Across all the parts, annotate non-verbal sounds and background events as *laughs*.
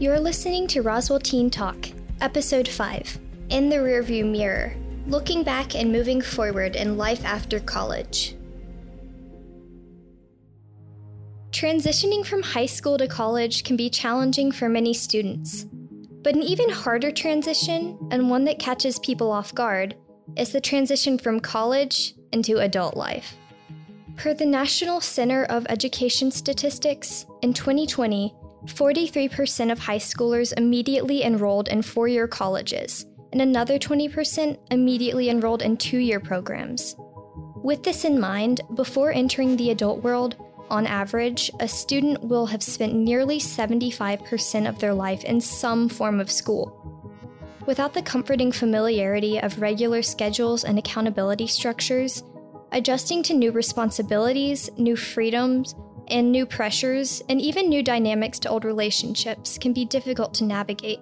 You're listening to Roswell Teen Talk, Episode 5 In the Rearview Mirror Looking Back and Moving Forward in Life After College. Transitioning from high school to college can be challenging for many students. But an even harder transition, and one that catches people off guard, is the transition from college into adult life. Per the National Center of Education Statistics, in 2020, 43% of high schoolers immediately enrolled in four year colleges, and another 20% immediately enrolled in two year programs. With this in mind, before entering the adult world, on average, a student will have spent nearly 75% of their life in some form of school. Without the comforting familiarity of regular schedules and accountability structures, adjusting to new responsibilities, new freedoms, and new pressures, and even new dynamics to old relationships can be difficult to navigate.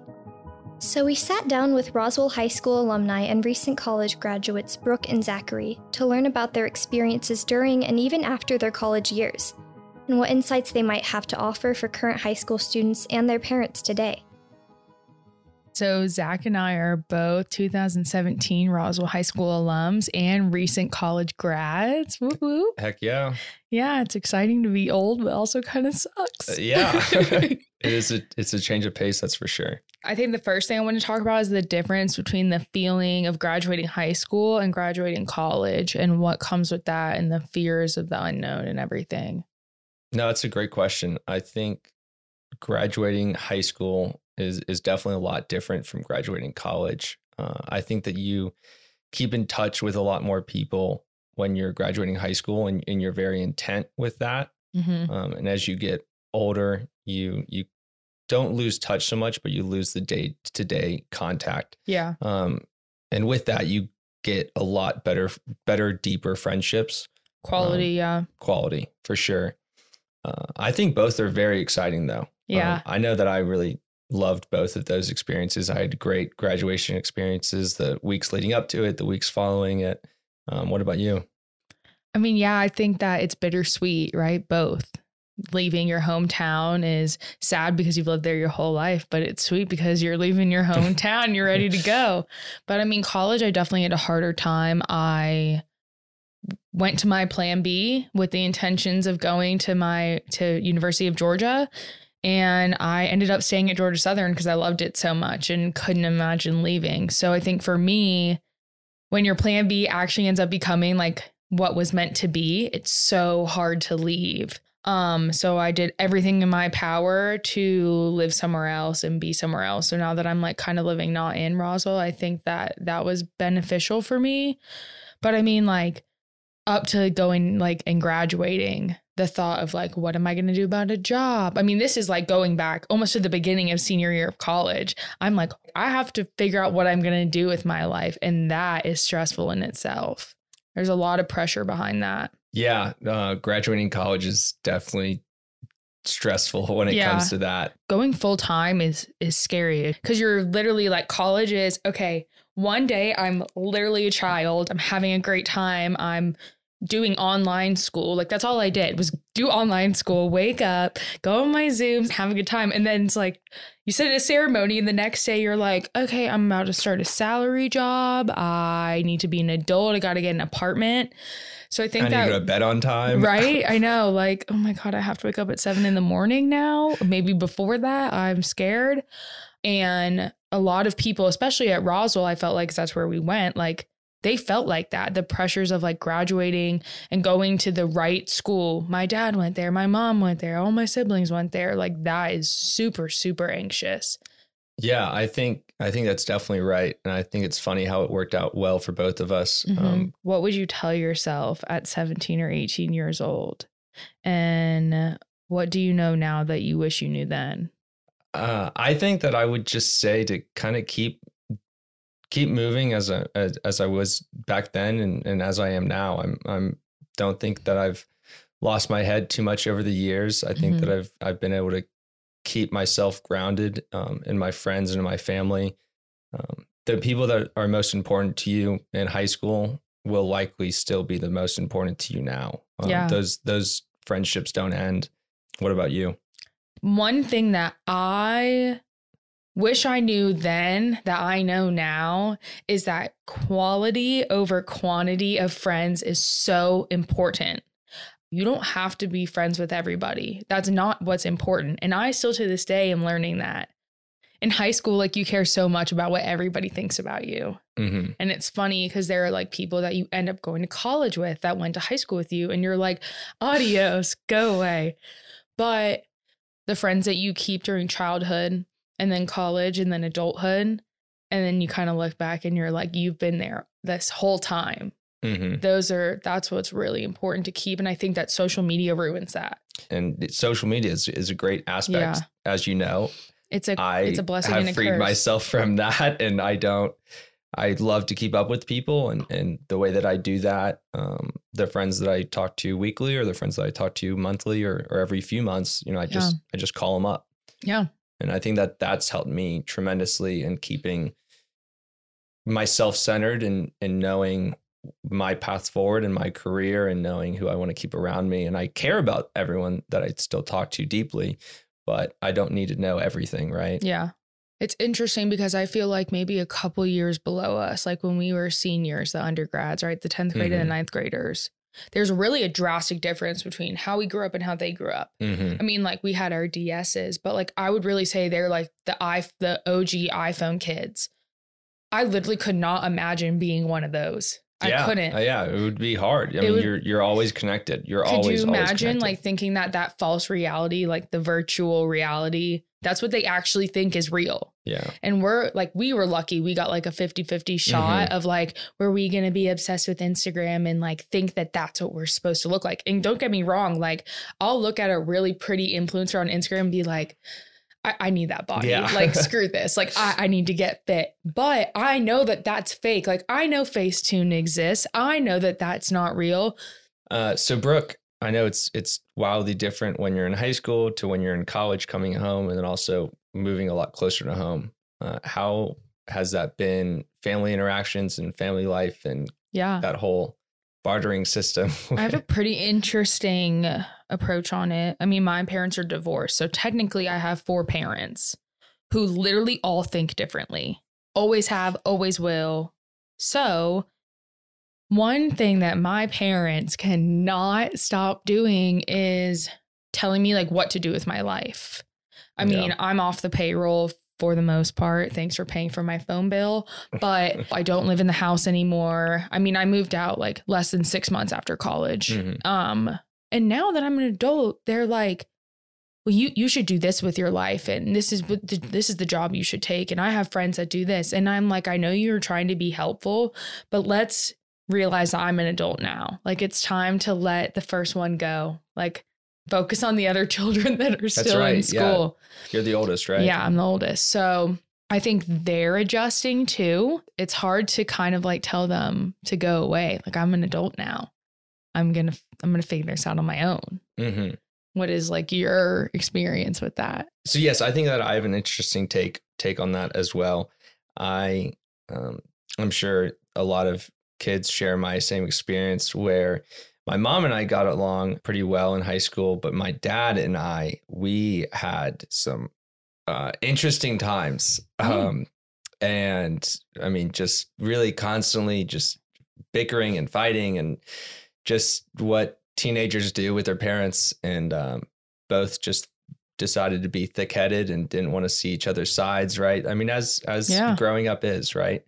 So we sat down with Roswell High School alumni and recent college graduates Brooke and Zachary to learn about their experiences during and even after their college years, and what insights they might have to offer for current high school students and their parents today. So, Zach and I are both 2017 Roswell High School alums and recent college grads. Woo woo. Heck yeah. Yeah, it's exciting to be old, but also kind of sucks. Uh, yeah. *laughs* it is a it's a change of pace, that's for sure. I think the first thing I want to talk about is the difference between the feeling of graduating high school and graduating college and what comes with that and the fears of the unknown and everything. No, that's a great question. I think graduating high school is is definitely a lot different from graduating college. Uh, I think that you keep in touch with a lot more people when you're graduating high school, and, and you're very intent with that. Mm-hmm. Um, and as you get older, you you don't lose touch so much, but you lose the day to day contact. Yeah. Um, and with that, you get a lot better, better, deeper friendships. Quality, um, yeah. Quality for sure. Uh, I think both are very exciting, though. Yeah. Um, I know that I really loved both of those experiences. I had great graduation experiences, the weeks leading up to it, the weeks following it. Um, what about you? I mean, yeah, I think that it's bittersweet, right? Both. Leaving your hometown is sad because you've lived there your whole life, but it's sweet because you're leaving your *laughs* hometown, you're ready to go. But I mean, college, I definitely had a harder time. I went to my plan B with the intentions of going to my to University of Georgia and I ended up staying at Georgia Southern because I loved it so much and couldn't imagine leaving. So I think for me, when your plan B actually ends up becoming like what was meant to be, it's so hard to leave. Um, so I did everything in my power to live somewhere else and be somewhere else. So now that I'm like kind of living not in Roswell, I think that that was beneficial for me. But I mean, like up to going like and graduating, the thought of like, what am I going to do about a job? I mean, this is like going back almost to the beginning of senior year of college. I'm like, I have to figure out what I'm going to do with my life. And that is stressful in itself. There's a lot of pressure behind that. Yeah. Uh, graduating college is definitely stressful when it yeah. comes to that. Going full time is is scary because you're literally like college is okay. One day I'm literally a child. I'm having a great time. I'm doing online school. Like that's all I did was do online school, wake up, go on my Zooms, have a good time. And then it's like you sit at a ceremony and the next day you're like, okay, I'm about to start a salary job. I need to be an adult. I got to get an apartment. So I think I that go to bed on time. Right. *laughs* I know. Like, oh my God, I have to wake up at seven in the morning now. Maybe before that, I'm scared. And a lot of people, especially at Roswell, I felt like that's where we went, like they felt like that. The pressures of like graduating and going to the right school. My dad went there my mom went there all my siblings went there. Like that is super super anxious. Yeah i think i think that's definitely right and i think it's funny how it worked out well for both of us mm-hmm. um, what would you tell yourself at 17 or 18 years old? And what do you know now that you wish you knew then? Uh, I think that I would just say to kind of keep keep moving as a as, as I was back then and, and as I am now. I'm I'm don't think that I've lost my head too much over the years. I think mm-hmm. that I've I've been able to keep myself grounded um, in my friends and in my family. Um, the people that are most important to you in high school will likely still be the most important to you now. Um, yeah. Those those friendships don't end. What about you? one thing that I wish I knew then that I know now is that quality over quantity of friends is so important. You don't have to be friends with everybody. That's not what's important. And I still to this day am learning that. In high school, like you care so much about what everybody thinks about you. hmm And it's funny because there are like people that you end up going to college with that went to high school with you, and you're like, adios, go away. But the friends that you keep during childhood and then college and then adulthood, and then you kind of look back and you're like, you've been there this whole time. hmm Those are, that's what's really important to keep. And I think that social media ruins that. And social media is, is a great aspect, Yeah. as you know. It's a, I it's a blessing a freed curse. myself from *laughs* that, and I don't. I love to keep up with people, and and the way that I do that, um, the friends that I talk to weekly, or the friends that I talk to monthly, or or every few months, you know, I just I just call them up, Yeah. And I think that that's helped me tremendously in keeping myself centered and and knowing my path forward in my career and knowing who I want to keep around me. And I care about everyone that I still talk to deeply, but I don't need to know everything, right? Yeah. It's interesting because I feel like maybe a couple years below us, like when we were seniors, the undergrads, right? The 10th grade and Mhm. the ninth graders, there's really a drastic difference between how we grew up and how they grew up. Mm-hmm. I mean, like we had our DSs, but like I would really say they're like the i the OG iPhone kids. I literally could not imagine being one of those. yeah, I couldn't. uh, yeah, it would be hard. I It mean, would- you're you're always connected. You're Could always you imagine like thinking that that false reality, like the virtual reality, that's what they actually think is real? yeah, And we're like, we were lucky. We got like a 50 50 shot Mm-hmm. of like, were we going to be obsessed with Instagram and like think that that's what we're supposed to look like? And don't get me wrong, like, I'll look at a really pretty influencer on Instagram and be like, I, I need that body. Yeah. Like, *laughs* screw this. Like, I, I need to get fit. But I know that that's fake. Like, I know Facetune exists. I know that that's not real. Uh, so Brooke, I know it's it's wildly different when you're in high school to when you're in college, coming home, and then also moving a lot closer to home. Uh, how has that been? Family interactions and family life and Yeah. that whole bartering system. *laughs* I have a pretty interesting approach on it. I mean, my parents are divorced. So technically, I have four parents who literally all think differently, always have, always will. So, one thing that my parents cannot stop doing is telling me like what to do with my life. I mean, Yeah. I'm off the payroll for the most part. Thanks for paying for my phone bill, but *laughs* I don't live in the house anymore. I mean, I moved out like less than 6 months after college. Mhm. Um and now that I'm an adult, they're like well you you should do this with your life and this is what the, this is the job you should take and I have friends that do this and I'm like I know you're trying to be helpful, but let's realize I'm an adult now. Like it's time to let the first one go. Like focus on the other *laughs* children that are still in right, yeah. school. You're the oldest, right? Yeah, I'm the oldest. So I think they're adjusting too. It's hard to kind of like tell them to go away. Like I'm an adult now. I'm gonna I'm gonna figure this out on my own. hmm What is like your experience with that? So yes, I think that I have an interesting take take on that as well. I um, I'm sure a lot of kids share my same experience where my mom and I got along pretty well in high school, but my dad and I we had some uh, interesting times. Mm. Um, and I mean, just really constantly just bickering and fighting and just what teenagers do with their parents. And um, both just decided to be thick-headed and didn't want to see each other's sides right i mean as as Yeah. growing up is right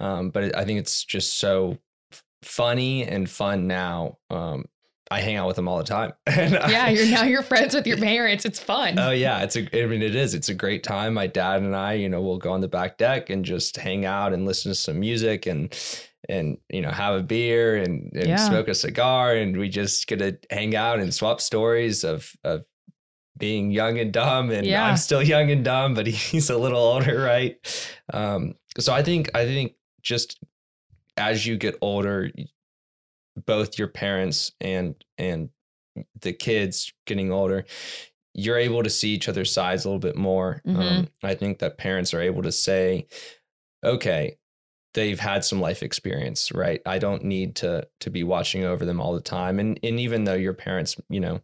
um but i think it's just so f- funny and fun now um i hang out with them all the time *laughs* and Yeah, I- you're now you're friends with your *laughs* parents. It's fun. Oh yeah, it's a. I mean, it is. It's a great time. My dad and I, you know, we'll go on the back deck and just hang out and listen to some music and and you know have a beer and, and Yeah. smoke a cigar and we just get to hang out and swap stories of of being young and dumb and Yeah. I'm still young and dumb, but *laughs* he's a little older, right? Um, so I think I think just as you get older, both your parents and and the kids getting older, you're able to see each other's sides a little bit more. Um, Mhm. I think that parents are able to say, okay, they've had some life experience, right? I don't need to to be watching over them all the time. And and even though your parents, you know,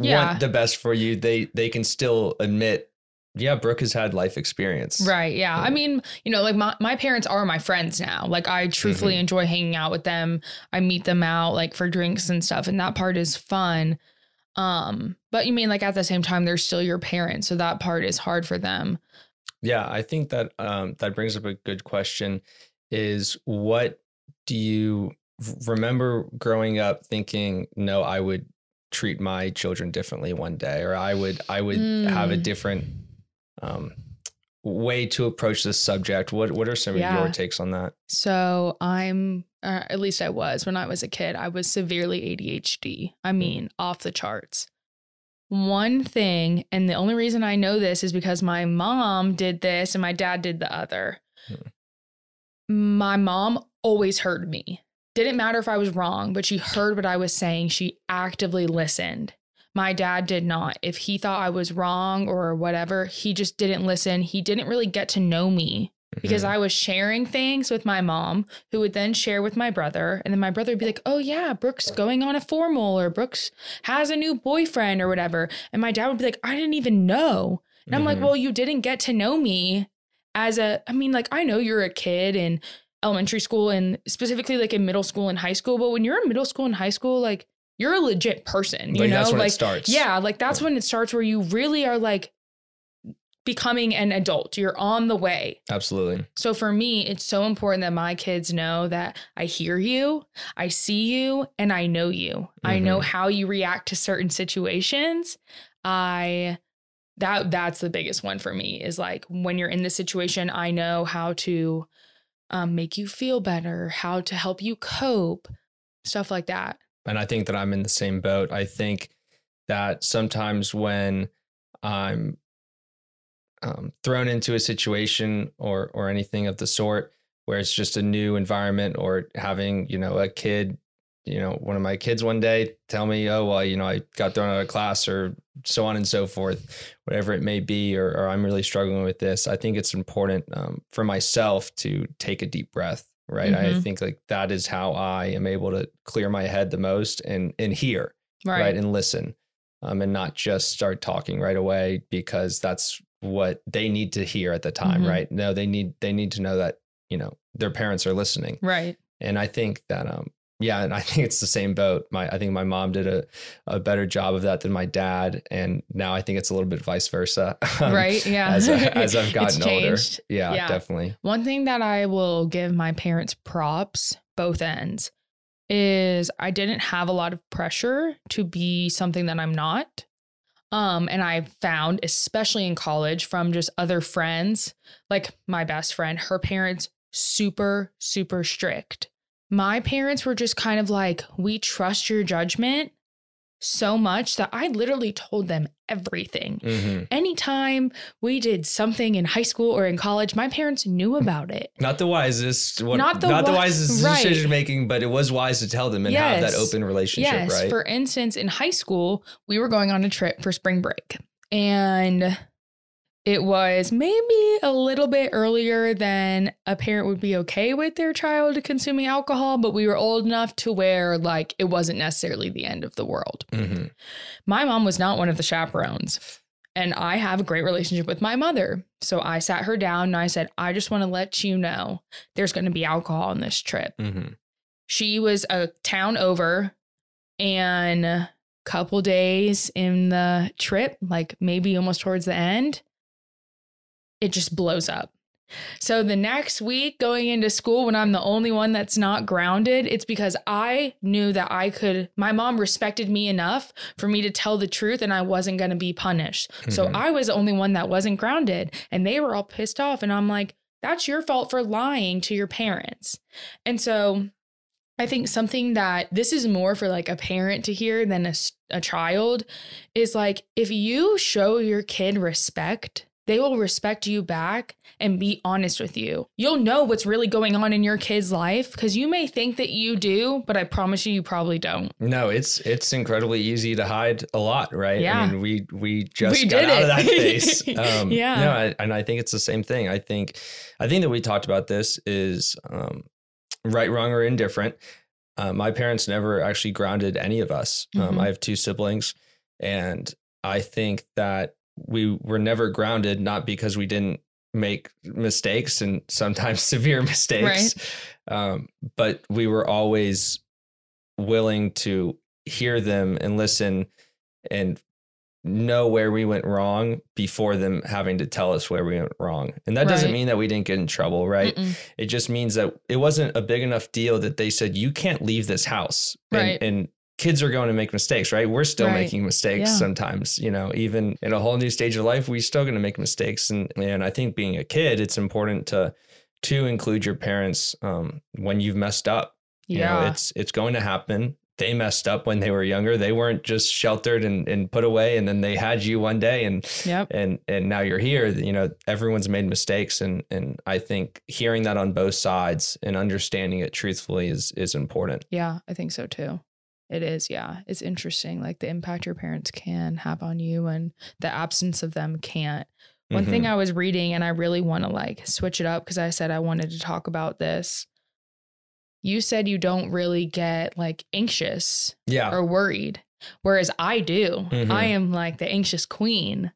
Yeah. want the best for you, they they can still admit, yeah, Brooke has had life experience. Right. Yeah. I mean, you know, like my, my parents are my friends now. Like I truthfully Mhm. enjoy hanging out with them. I meet them out like for drinks and stuff. And that part is fun. Um, but you mean like at the same time, they're still your parents. So that part is hard for them. Yeah, I think that um, that brings up a good question. Is what do you remember growing up thinking? No, I would treat my children differently one day, or I would I would have a Mm. different um, way to approach this subject. What what are some of your takes on that? So I'm, uh, at least I was when I was a kid, I was severely ADHD. I mean, off the charts. One thing, and the only reason I know this is because my mom did this and my dad did the other. My mom always heard me. Didn't matter if I was wrong, but she heard what I was saying. She actively listened. My dad did not. If he thought I was wrong or whatever, he just didn't listen. He didn't really get to know me because Mhm. I was sharing things with my mom, who would then share with my brother. And then my brother would be like, oh, yeah, Brooke's going on a formal, or Brooke's has a new boyfriend, or whatever. And my dad would be like, I didn't even know. And I'm like, Mhm. well, you didn't get to know me as a, I mean, like, I know you're a kid in elementary school and specifically like in middle school and high school, but when you're in middle school and high school, like, you're a legit person, you Like, know? that's when like, it starts. yeah, like that's when it starts where you really are like becoming an adult. You're on the way. absolutely. So for me, it's so important that my kids know that I hear you, I see you, and I know you. I know Mhm. how you react to certain situations. I that that's the biggest one for me is like when you're in this situation, I know how to um, make you feel better, how to help you cope, stuff like that. And I think that I'm in the same boat. I think that sometimes when I'm um, thrown into a situation or or anything of the sort where it's just a new environment or having you know a kid you know one of my kids one day tell me oh well you know i got thrown out of class or so on and so forth whatever it may be or, or i'm really struggling with this i think it's important um, for myself to take a deep breath right i Mhm. think like that is how i am able to clear my head the most and and hear Right. right, and listen um, and not just start talking right away because that's what they need to hear at the time Mhm. right no they need they need to know that you know their parents are listening right. and i think that um yeah and i *laughs* think it's the same boat my i think my mom did a, a better job of that than my dad and now i think it's a little bit vice versa *laughs* um, right. Yeah. as, I, *laughs* as i've gotten older yeah, Yeah. definitely One thing that I will give my parents props, both ends, is I didn't have a lot of pressure to be something that I'm not. Um, and I found, especially in college, from just other friends, like my best friend, her parents super, super strict. My parents were just kind of like, we trust your judgment so much that I literally told them everything hmm anytime we did something in high school or in college, my parents knew about it. not the wisest what, Not the the, not the wi- wisest right. decision making but it was wise to tell them and have that open relationship yes. right For instance, in high school, we were going on a trip for spring break and it was maybe a little bit earlier than a parent would be okay with their child consuming alcohol, but we were old enough to where like it wasn't necessarily the end of the world. hmm My mom was not one of the chaperones. And I have a great relationship with my mother. So I sat her down and I said, I just want to let you know there's going to be alcohol on this trip. hmm She was a town over and couple days in the trip, like maybe almost towards the end, it just blows up. So the next week going into school when I'm the only one that's not grounded, it's because I knew that I could my mom respected me enough for me to tell the truth and I wasn't going to be punished. So Mhm. I was the only one that wasn't grounded and they were all pissed off and I'm like that's your fault for lying to your parents. And so I think something that this is more for like a parent to hear than a, a child is like if you show your kid respect, they will respect you back and be honest with you. You'll know what's really going on in your kid's life because you may think that you do, but I promise you, you probably don't. No, it's it's incredibly easy to hide a lot, right? Yeah. I mean, we we just We got did out of that *laughs* phase. Um, *laughs* Yeah. no, I, and I think it's the same thing. I think I think that we talked about this is um, right, wrong, or indifferent. Uh, my parents never actually grounded any of us. Um, Mhm. I have two siblings, And I think that we were never grounded, not because we didn't make mistakes and sometimes *laughs* severe mistakes, um, but we were always willing to hear them and listen and know where we went wrong before them having to tell us where we went wrong. And that doesn't mean that we didn't get in trouble, right? Mm-mm. It just means that it wasn't a big enough deal that they said, you can't leave this house. And- Right. And, kids are going to make mistakes, right? We're still Right. making mistakes Yeah. sometimes, you know, even in a whole new stage of life, we're still going to make mistakes. And, and I think being a kid, it's important to, to include your parents um, when you've messed up. You know, Yeah. it's, it's going to happen. They messed up when they were younger. They weren't just sheltered and, and put away. And then they had you one day and Yep. and and now you're here you know everyone's made mistakes and and i think hearing that on both sides and understanding it truthfully is is important Yeah, I think so too. It is, yeah. It's interesting, like the impact your parents can have on you and the absence of them can't. One thing Mhm. I was reading, and I really want to like switch it up because I said I wanted to talk about this. You said you don't really get like anxious yeah or worried, whereas I do. Mhm. I am like the anxious queen.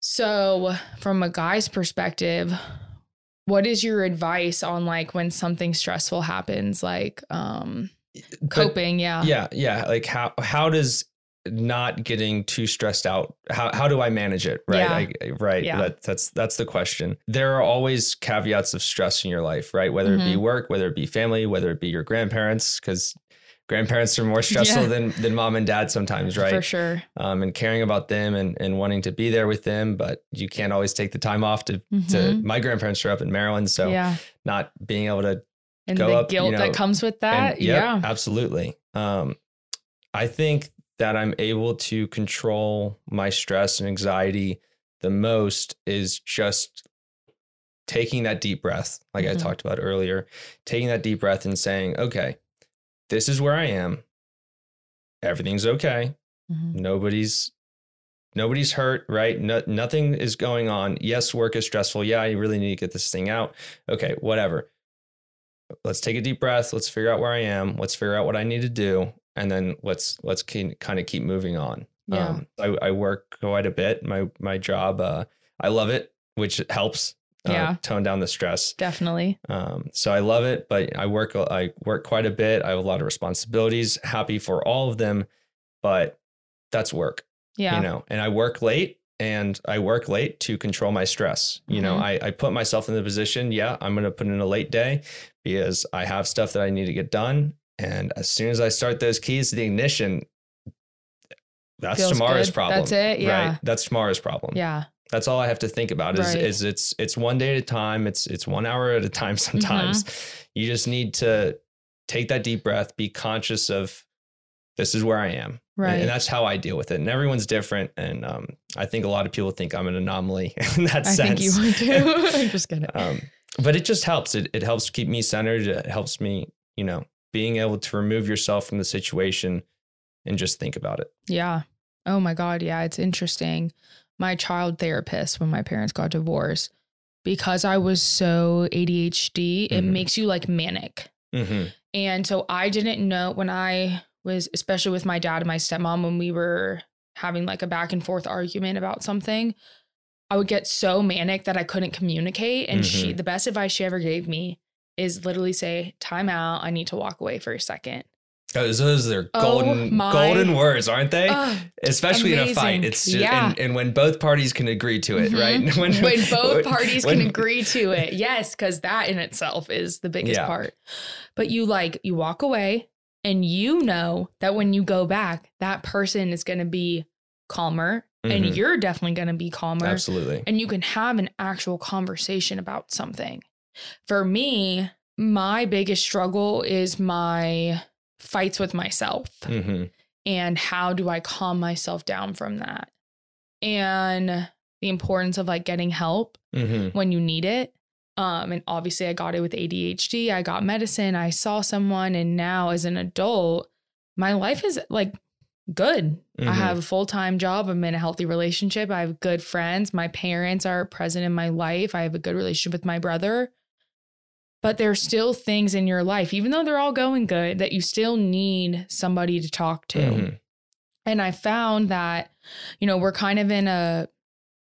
So, from a guy's perspective, what is your advice on like when something stressful happens, like um But- coping? yeah. yeah yeah like how how does not getting too stressed out how how do i manage it right Yeah. I, right Yeah. that, that's that's the question there are always caveats of stress in your life right whether it be Mhm. work whether it be family whether it be your grandparents because grandparents are more *laughs* stressful Yeah. than than mom and dad sometimes right For sure. um, and caring about them and, and wanting to be there with them, but you can't always take the time off to, to Mhm. my grandparents are up in Maryland. So yeah. not being able to, And the up, you guilt know, that comes with that. and- yep, yeah. absolutely. Um, I think that I'm able to control my stress and anxiety the most is just taking that deep breath, like I Mhm. talked about earlier, taking that deep breath and saying, okay, this is where I am. Everything's okay Mhm. nobody's nobody's hurt right no, nothing is going on yes work is stressful yeah i really need to get this thing out okay whatever let's take a deep breath let's figure out where i am let's figure out what i need to do and then let's let's kind of keep moving on Yeah. um, I, I work quite a bit my my job uh, i love it which helps uh, Yeah. tone down the stress Definitely. um, so I love it, but I work I work quite a bit. I have a lot of responsibilities. Happy for all of them, but that's work, Yeah. you know. And I work late, and I work late to control my stress. You know, Mhm. I, I put myself in the position. Yeah, I'm going to put in a late day because I have stuff that I need to get done. And as soon as I start those keys to the ignition, that's Feels tomorrow's good. problem. That's it. Yeah. Right. That's tomorrow's problem. Yeah. That's all I have to think about is, Right. is it's it's one day at a time. It's it's one hour at a time *laughs* sometimes. You just need to take that deep breath, be conscious of this is where I am. And- Right. And, that's how I deal with it. And everyone's different. And um, I think a lot of people think I'm an anomaly *laughs* in that I sense. I think you would too. *laughs* *laughs* I'm just kidding. um, but it just helps. It it helps keep me centered. It helps me, you know, being able to remove yourself from the situation and just think about it. Yeah. Oh my God. Yeah. It's interesting. My child therapist, when my parents got divorced, because I was so ADHD, it Mhm. makes you like manic. Mm-hmm. And so I didn't know when I was, especially with my dad and my stepmom, when we were having like a back and forth argument about something, I would get so manic that I couldn't communicate. And she, Mhm. the best advice she ever gave me is literally say, time out. I need to walk away for a second. Those, those are Oh golden my- golden words, aren't they? Ugh, Especially in a fight. It's just, Yeah. and, and when both parties can agree to it, Mhm. right? *laughs* when both parties when- can agree to *laughs* it. Yes, because that in itself is the biggest Yeah. part. But you like, you walk away and you know that when you go back, that person is going to be calmer and Mhm. you're definitely going to be calmer. Absolutely. And you can have an actual conversation about something. For me, my biggest struggle is my fights with myself hmm and how do I calm myself down from that? And the importance of like getting help hmm when you need it. Um, and obviously, I got it with ADHD. I got medicine. I saw someone, and now as an adult, my life is like good. I Mhm. have a full time job. I'm in a healthy relationship. I have good friends. My parents are present in my life. I have a good relationship with my brother. But there's still things in your life, even though they're all going good, that you still need somebody to talk to. Mhm. And I found that, you know, we're kind of in a,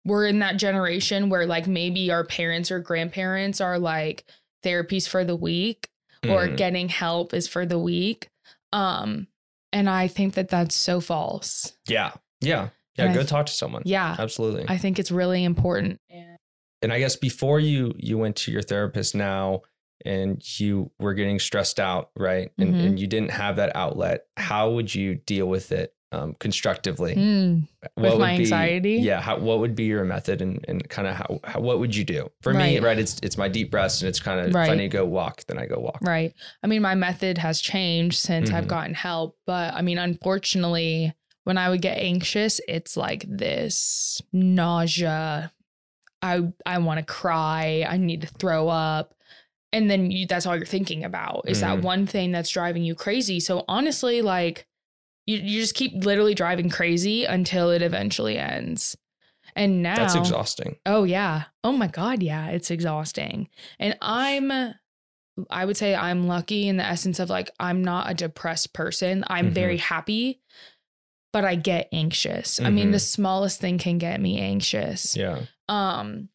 we're in that generation where like maybe our parents or grandparents are like therapies for the weak or Mhm. getting help is for the weak. Um, and I think that that's so false. Yeah. Yeah. Yeah. And go th- talk to someone. Yeah. Absolutely. I think it's really important. And and I guess before you you went to your therapist now and you were getting stressed out, right? And, Mhm. and you didn't have that outlet, how would you deal with it um, constructively? Mm, with would my be- anxiety? yeah. How, what would be your method and, and kind of how, how, what would you do? For me, Right. right, it's it's my deep breaths and it's kind of, if I Right. need to go walk, then I go walk. Right. I mean, my method has changed since I've Mhm. gotten help, but I mean, unfortunately, when I would get anxious, it's like this nausea. I I want to cry. I need to throw up. And then you, that's all you're thinking about is that Mhm. one thing that's driving you crazy. So honestly, like you, you just keep literally driving crazy until it eventually ends. And now That's exhausting. Oh yeah. Oh my god, yeah, it's exhausting. And I'm I would say I'm lucky in the essence of like I'm not a depressed person. I'm Mhm. very happy, but I get anxious. I mean, the smallest thing can get me anxious. Yeah. Um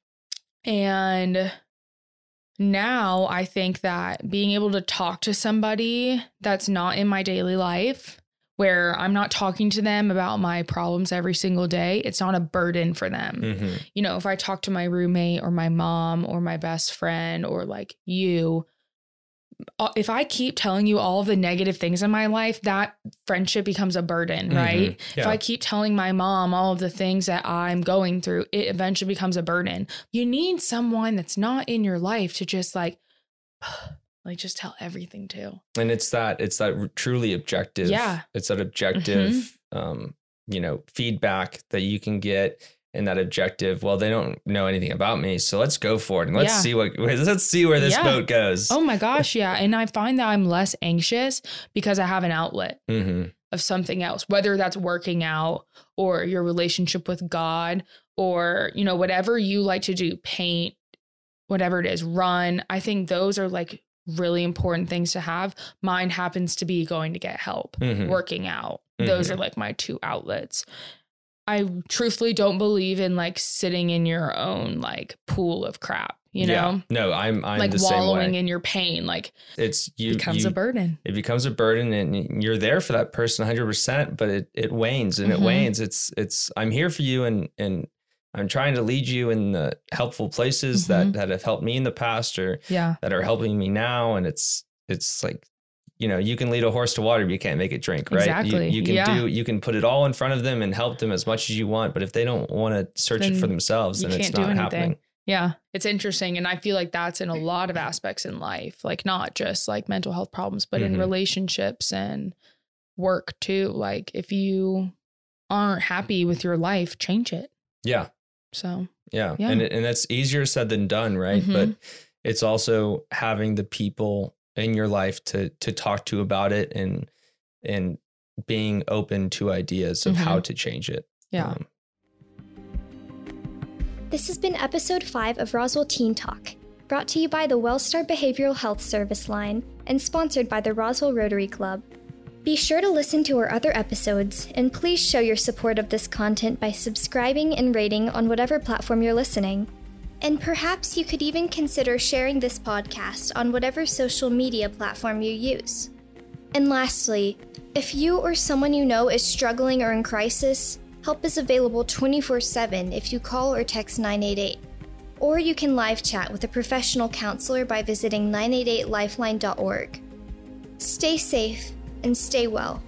and now I think that being able to talk to somebody that's not in my daily life where I'm not talking to them about my problems every single day, it's not a burden for them hmm you know, if I talk to my roommate or my mom or my best friend or like you, uh, if I keep telling you all of the negative things in my life, that friendship becomes a burden, Mhm. right? If I keep telling my mom all of the things that I'm going through, it eventually becomes a burden. You need someone that's not in your life to just like, *sighs* *sighs* like just tell everything to. and it's that it's that truly objective Yeah. it's that objective Mm-hmm. um you know feedback that you can get and that objective well they don't know anything about me so let's go for it and let's Yeah. see what *laughs* let's see where this Yeah. boat goes Oh my *laughs* gosh, yeah. And I find that I'm less anxious because I have an outlet. hmm of something else, whether that's working out or your relationship with God or, you know, whatever you like to do, paint, whatever it is, run. I think those are like really important things to have. Mine happens to be going to get help, Mhm. working out. Those Mhm. are like my two outlets. I truthfully don't believe in like sitting in your own like pool of crap, you know? yeah. no i'm i'm like the same wallowing in your pain, like it's you becomes you, a burden. it becomes a burden and you're there for that person 100% but it it wanes and Mhm. it wanes it's it's i'm here for you and and i'm trying to lead you in the helpful places Mhm. that that have helped me in the past or Yeah. that are helping me now and it's it's like you know you can lead a horse to water but you can't make it drink right Exactly. you, you can Yeah. do you can put it all in front of them and help them as much as you want but if they don't want to search it for themselves then it's not happening Yeah, it's interesting. And I feel like that's in a lot of aspects in life, like not just like mental health problems, but in Mhm. relationships and work too. Like if you aren't happy with your life, change it. yeah So, yeah, Yeah. and it, and that's easier said than done right Mhm. but it's also having the people in your life to to talk to about it and and being open to ideas of how to change it yeah. Um, This has been episode 5 of Roswell Teen Talk, brought to you by the Wellstar Behavioral Health Service line and sponsored by the Roswell Rotary Club. Be sure to listen to our other episodes, and please show your support of this content by subscribing and rating on whatever platform you're listening. And perhaps you could even consider sharing this podcast on whatever social media platform you use. And lastly, if you or someone you know is struggling or in crisis, help is available 24 7 if you call or text 988. Or you can live chat with a professional counselor by visiting 988lifeline.org. Stay safe and stay well.